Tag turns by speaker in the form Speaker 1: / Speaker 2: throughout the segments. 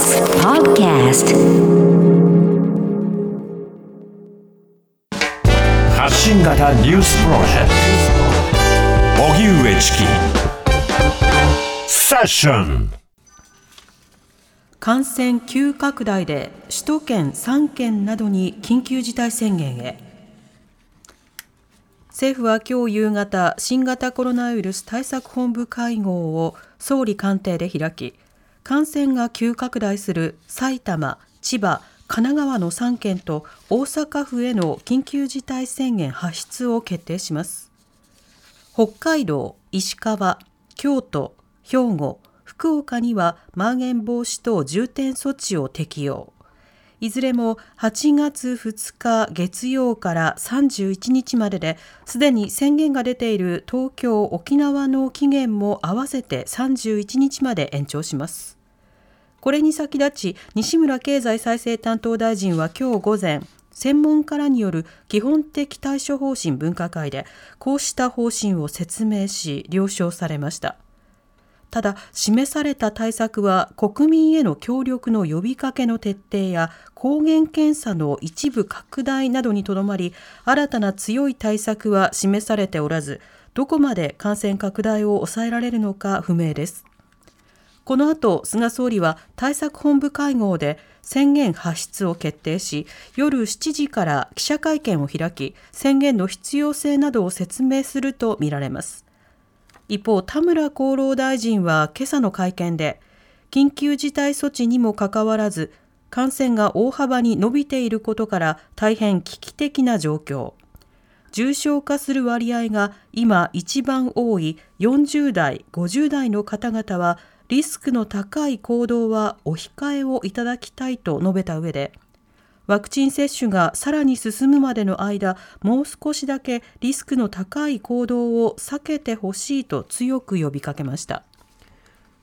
Speaker 1: TBS Podcast
Speaker 2: 発信型ニュースプロジェクト。荻上チキ。セッション。
Speaker 3: 感染急拡大で首都圏3県などに緊急事態宣言へ。政府は今日夕方新型コロナウイルス対策本部会合を総理官邸で開き感染が急拡大する埼玉、千葉、神奈川の3県と大阪府への緊急事態宣言発出を決定します。北海道、石川、京都、兵庫、福岡にはまん延防止等重点措置を適用。いずれも8月2日月曜から31日までですでに宣言が出ている東京、沖縄の期限も合わせて31日まで延長します。これに先立ち西村経済再生担当大臣は今日午前専門家らによる基本的対処方針分科会でこうした方針を説明し了承されましたただ示された対策は国民への協力の呼びかけの徹底や抗原検査の一部拡大などにとどまり新たな強い対策は示されておらずどこまで感染拡大を抑えられるのか不明ですこの後、菅総理は対策本部会合で宣言発出を決定し、夜7時から記者会見を開き、宣言の必要性などを説明するとみられます。一方、田村厚労大臣は今朝の会見で、緊急事態措置にもかかわらず、感染が大幅に伸びていることから大変危機的な状況。重症化する割合が今一番多い40代、50代の方々はリスクの高い行動はお控えをいただきたいと述べた上で、ワクチン接種がさらに進むまでの間、もう少しだけリスクの高い行動を避けてほしいと強く呼びかけました。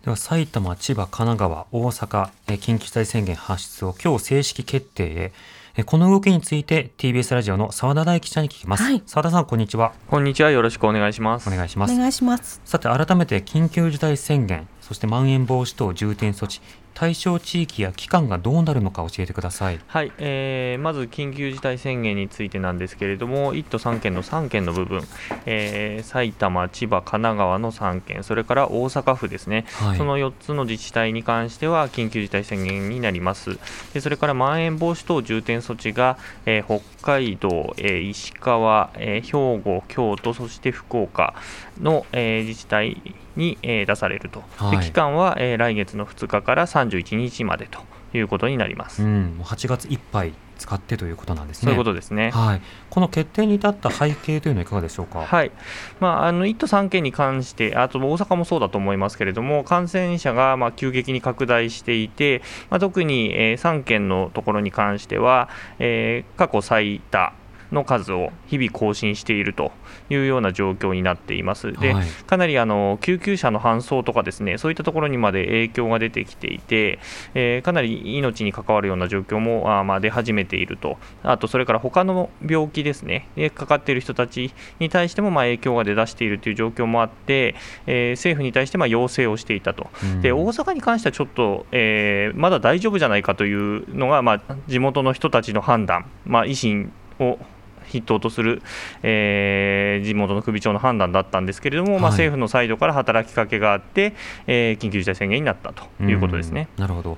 Speaker 4: では埼玉、千葉、神奈川、大阪、緊急事態宣言発出を今日正式決定へ、この動きについて TBS ラジオの澤田大記者に聞きます。澤、田さん、こんにちは。
Speaker 5: こんにちは。よろしくお願いします。
Speaker 4: お願いします。
Speaker 3: お願いします。
Speaker 4: さて、改めて緊急事態宣言、そしてまん延防止等重点措置、対象地域や期間がどうなるのか教えてください、
Speaker 5: はいえー、まず緊急事態宣言についてなんですけれども、1都3県の3県の部分、えー、埼玉、千葉、神奈川の3県、それから大阪府ですね、はい、その4つの自治体に関しては緊急事態宣言になります。でそれからまん延防止等重点措置が、えー、北海道、えー、石川、えー、兵庫、京都、そして福岡の、えー、自治体に、えー、出されると、はい、期間は、えー、来月の2日から31日までということになります、
Speaker 4: うん、8月いっぱい使ってということなんですね。
Speaker 5: そういうことですね。
Speaker 4: はい。この決定に至った背景というのはいかがでしょうか？
Speaker 5: はい。まああの1都3県に関して、あと大阪もそうだと思いますけれども、感染者がまあ急激に拡大していて、まあ特に、えー、3県のところに関しては、えー、過去最多。の数を日々更新しているというような状況になっています。で、はい、かなりあの救急車の搬送とかですね、そういったところにまで影響が出てきていて、えー、かなり命に関わるような状況もあまあ出始めていると、あとそれから他の病気ですね、でかかっている人たちに対してもまあ影響が出だしているという状況もあって、えー、政府に対してまあ要請をしていたと、うん、で大阪に関してはちょっと、えー、まだ大丈夫じゃないかというのが、まあ、地元の人たちの判断、まあ、維新を筆頭とする、えー、地元の首長の判断だったんですけれども、はい、まあ、政府のサイドから働きかけがあって、えー、緊急事態宣言になったということですね。
Speaker 4: なるほど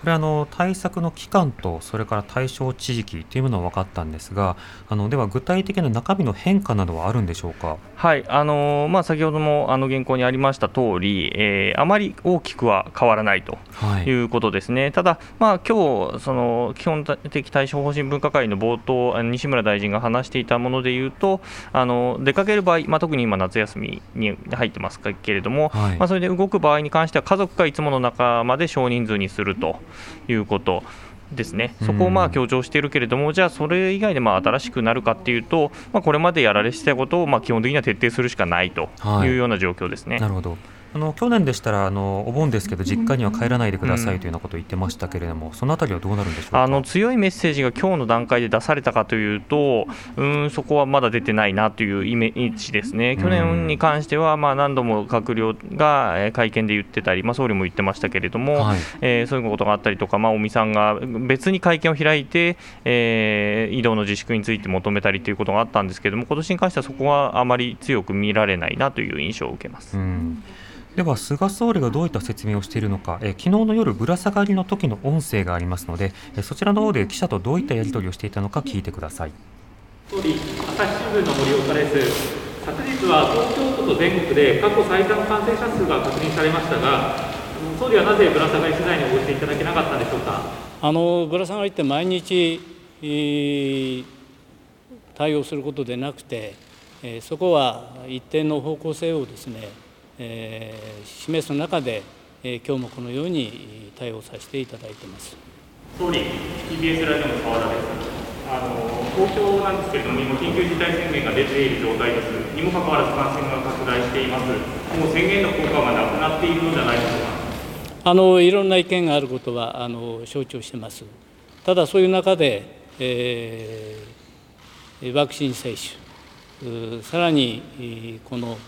Speaker 4: これあの対策の期間とそれから対象地域というものは分かったんですがあのでは具体的な中身の変化などはあるんでしょうか、
Speaker 5: はいあのまあ、先ほどもあの原稿にありました通り、えー、あまり大きくは変わらないとい。うことですね、はい、ただ、まあ今日その基本的対処方針分科会の冒頭、西村大臣が話していたものでいうと、あの出かける場合、まあ、特に今、夏休みに入ってますけれども、はい、まあ、それで動く場合に関しては、家族がいつもの中まで少人数にすると。いうことですね、そこをまあ強調しているけれども、じゃあ、それ以外でまあ新しくなるかっていうと、まあ、これまでやられてたことをまあ基本的には徹底するしかないというような状況ですね。
Speaker 4: はい、なるほどあの去年でしたらあのお盆ですけど実家には帰らないでくださいというようなことを言ってましたけれども、うん、そのあたりはどうなるんでしょう
Speaker 5: あの強いメッセージが今日の段階で出されたかというと、うんそこはまだ出てないなというイメージですね、去年に関してはまあ何度も閣僚が会見で言ってたり、まあ、総理も言ってましたけれども、はい、えー、そういうことがあったりとか、まあ、尾身さんが別に会見を開いて、えー、移動の自粛について求めたりということがあったんですけれども、今年に関してはそこはあまり強く見られないなという印象を受けます。
Speaker 4: うんでは菅総理がどういった説明をしているのか、え昨日の夜ぶら下がりの時の音声がありますので、えそちらの方で記者とどういったやり取りをしていたのか聞いてください。
Speaker 1: 総理朝日新聞の森岡です昨日は東京都と全国で過去最多の感染者数が確認されましたが総理はなぜぶら下がり取材に応じていただけなかったんでしょうか。
Speaker 6: あのぶら下がりって毎日、えー、対応することでなくて、えー、そこは一定の方向性をですねえー、示す中で、えー、今日もこのように対応させていただいています
Speaker 1: 総理、TBS ラジオの澤田です。あの東京なんですけれども、今、緊急事態宣言が出ている状態です。にもかかわらず感染が拡大しています。もう宣言の効果がなくなっているのじゃないでしょうか。
Speaker 6: あのいろんな意見があることはあの承知をしてます。ただ、そういう中で、えー、ワクチン接種、さらにこの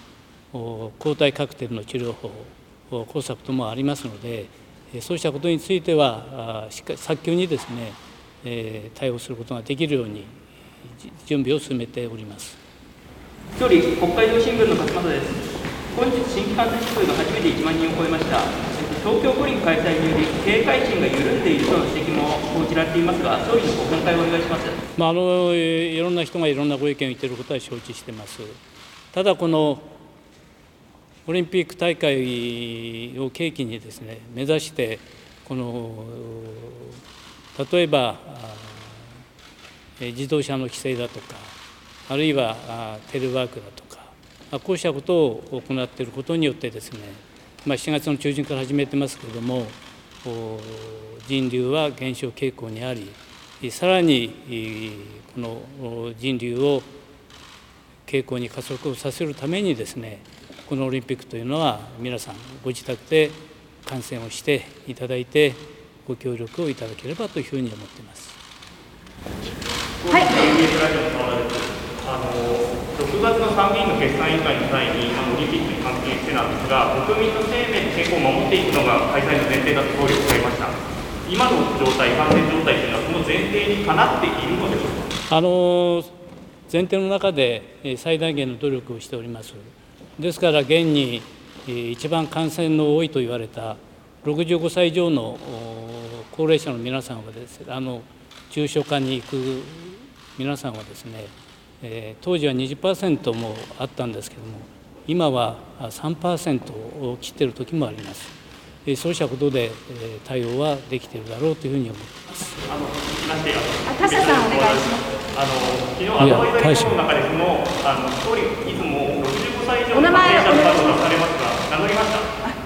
Speaker 6: 抗体カクテルの治療法工作ともありますのでそうしたことについてはしっかり早急にですね対応することができるように準備を進めております。
Speaker 1: 総理国会上新聞の勝俣です。本日新規感染者数が初めて1万人を超えました。東京五輪開催により警戒心が緩んでいるとの指摘も報じられていますが総理のご見解をお願いします、
Speaker 6: まあ、あのいろんな人がいろんなご意見を言っていることは承知しています。ただこのオリンピック大会を契機にですね目指してこの例えば自動車の規制だとかあるいはテレワークだとかこうしたことを行っていることによってですね、ま、7月の中旬から始めてますけれども人流は減少傾向にありさらにこの人流を傾向に加速をさせるためにですねこのオリンピックというのは皆さんご自宅で観戦をしていただいてご協力をいただければというふうに思っています。
Speaker 1: はい。あの6月の参議院の決算委員会の際に、オリンピックに関係してなんですが、国民の生命と健康を守っていくのが開催の前提だと総理おっしゃいました。今の状態、感染状態というのは、その前提にかなっているのでしょうか。あの
Speaker 6: 前提の中で最大限の努力をしております。ですから現に一番感染の多いと言われた65歳以上の高齢者の皆さんはですあの重症化に行く皆さんはですね、え当時は20%もあったんですけども今は3%を切っている時もあります。そうしたことで対応はできているだろうというふうに思っています。あの、
Speaker 1: 田下さんお願いします。あの昨日アドバイザリーの中でそのあの総理いつも歳以上の感染者の数がされますが、名乗りました。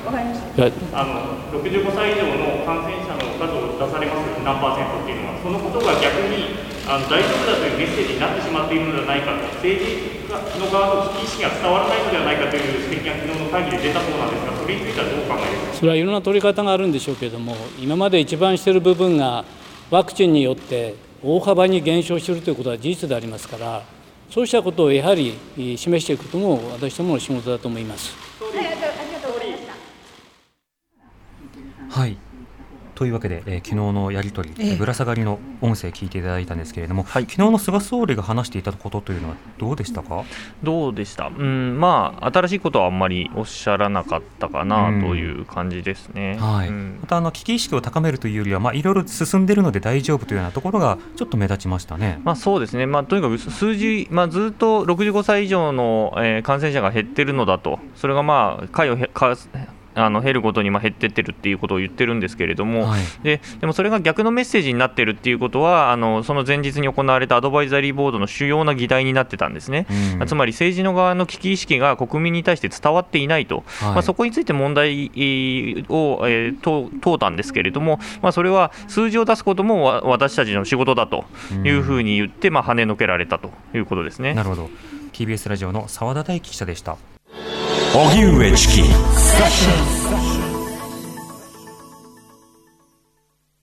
Speaker 1: わかりました。あの65歳以上の感染者の数を出されます何パーセントっていうのは、そのことが逆にあの大丈夫だというメッセージになってしまっているのではないかと、政治の側の危機意識が伝わらないのではないかという指摘が昨日の会議で出たそうなんですが、それについてはどう考えですか？
Speaker 6: それはいろんな取り方があるんでしょうけれども、今まで一番している部分が、ワクチンによって大幅に減少しているということは事実でありますから、そうしたことをやはり示していくことも私どもの仕事だと思います。
Speaker 4: はい、というわけで、えー、昨日のやり取り、えー、ぶら下がりの音声聞いていただいたんですけれども、はい、昨日の菅総理が話していたことというのはどうでしたか？
Speaker 5: どうでした、うん、まあ、新しいことはあんまりおっしゃらなかったかなという感じですね、
Speaker 4: はい。またあの危機意識を高めるというよりは、まあ、いろいろ進んでいるので大丈夫というようなところがちょっと目立ちましたね、
Speaker 5: まあ、そうですね、まあ、とにかく数字、まあ、ずっと65歳以上の、えー、感染者が減ってるのだと、それがまあ回をかあの減るごとにま減ってってるっていうことを言ってるんですけれども、はい、ででもそれが逆のメッセージになってるっていうことはあのその前日に行われたアドバイザリーボードの主要な議題になってたんですね、うん、つまり政治の側の危機意識が国民に対して伝わっていないと、はい、まあ、そこについて問題を、えー、問うたんですけれども、まあ、それは数字を出すことも私たちの仕事だというふうに言って、まあ、跳ねのけられたということですね。
Speaker 4: なるほど。TBS ラジオの澤田大樹記者でした。
Speaker 2: 荻上チキ。セッション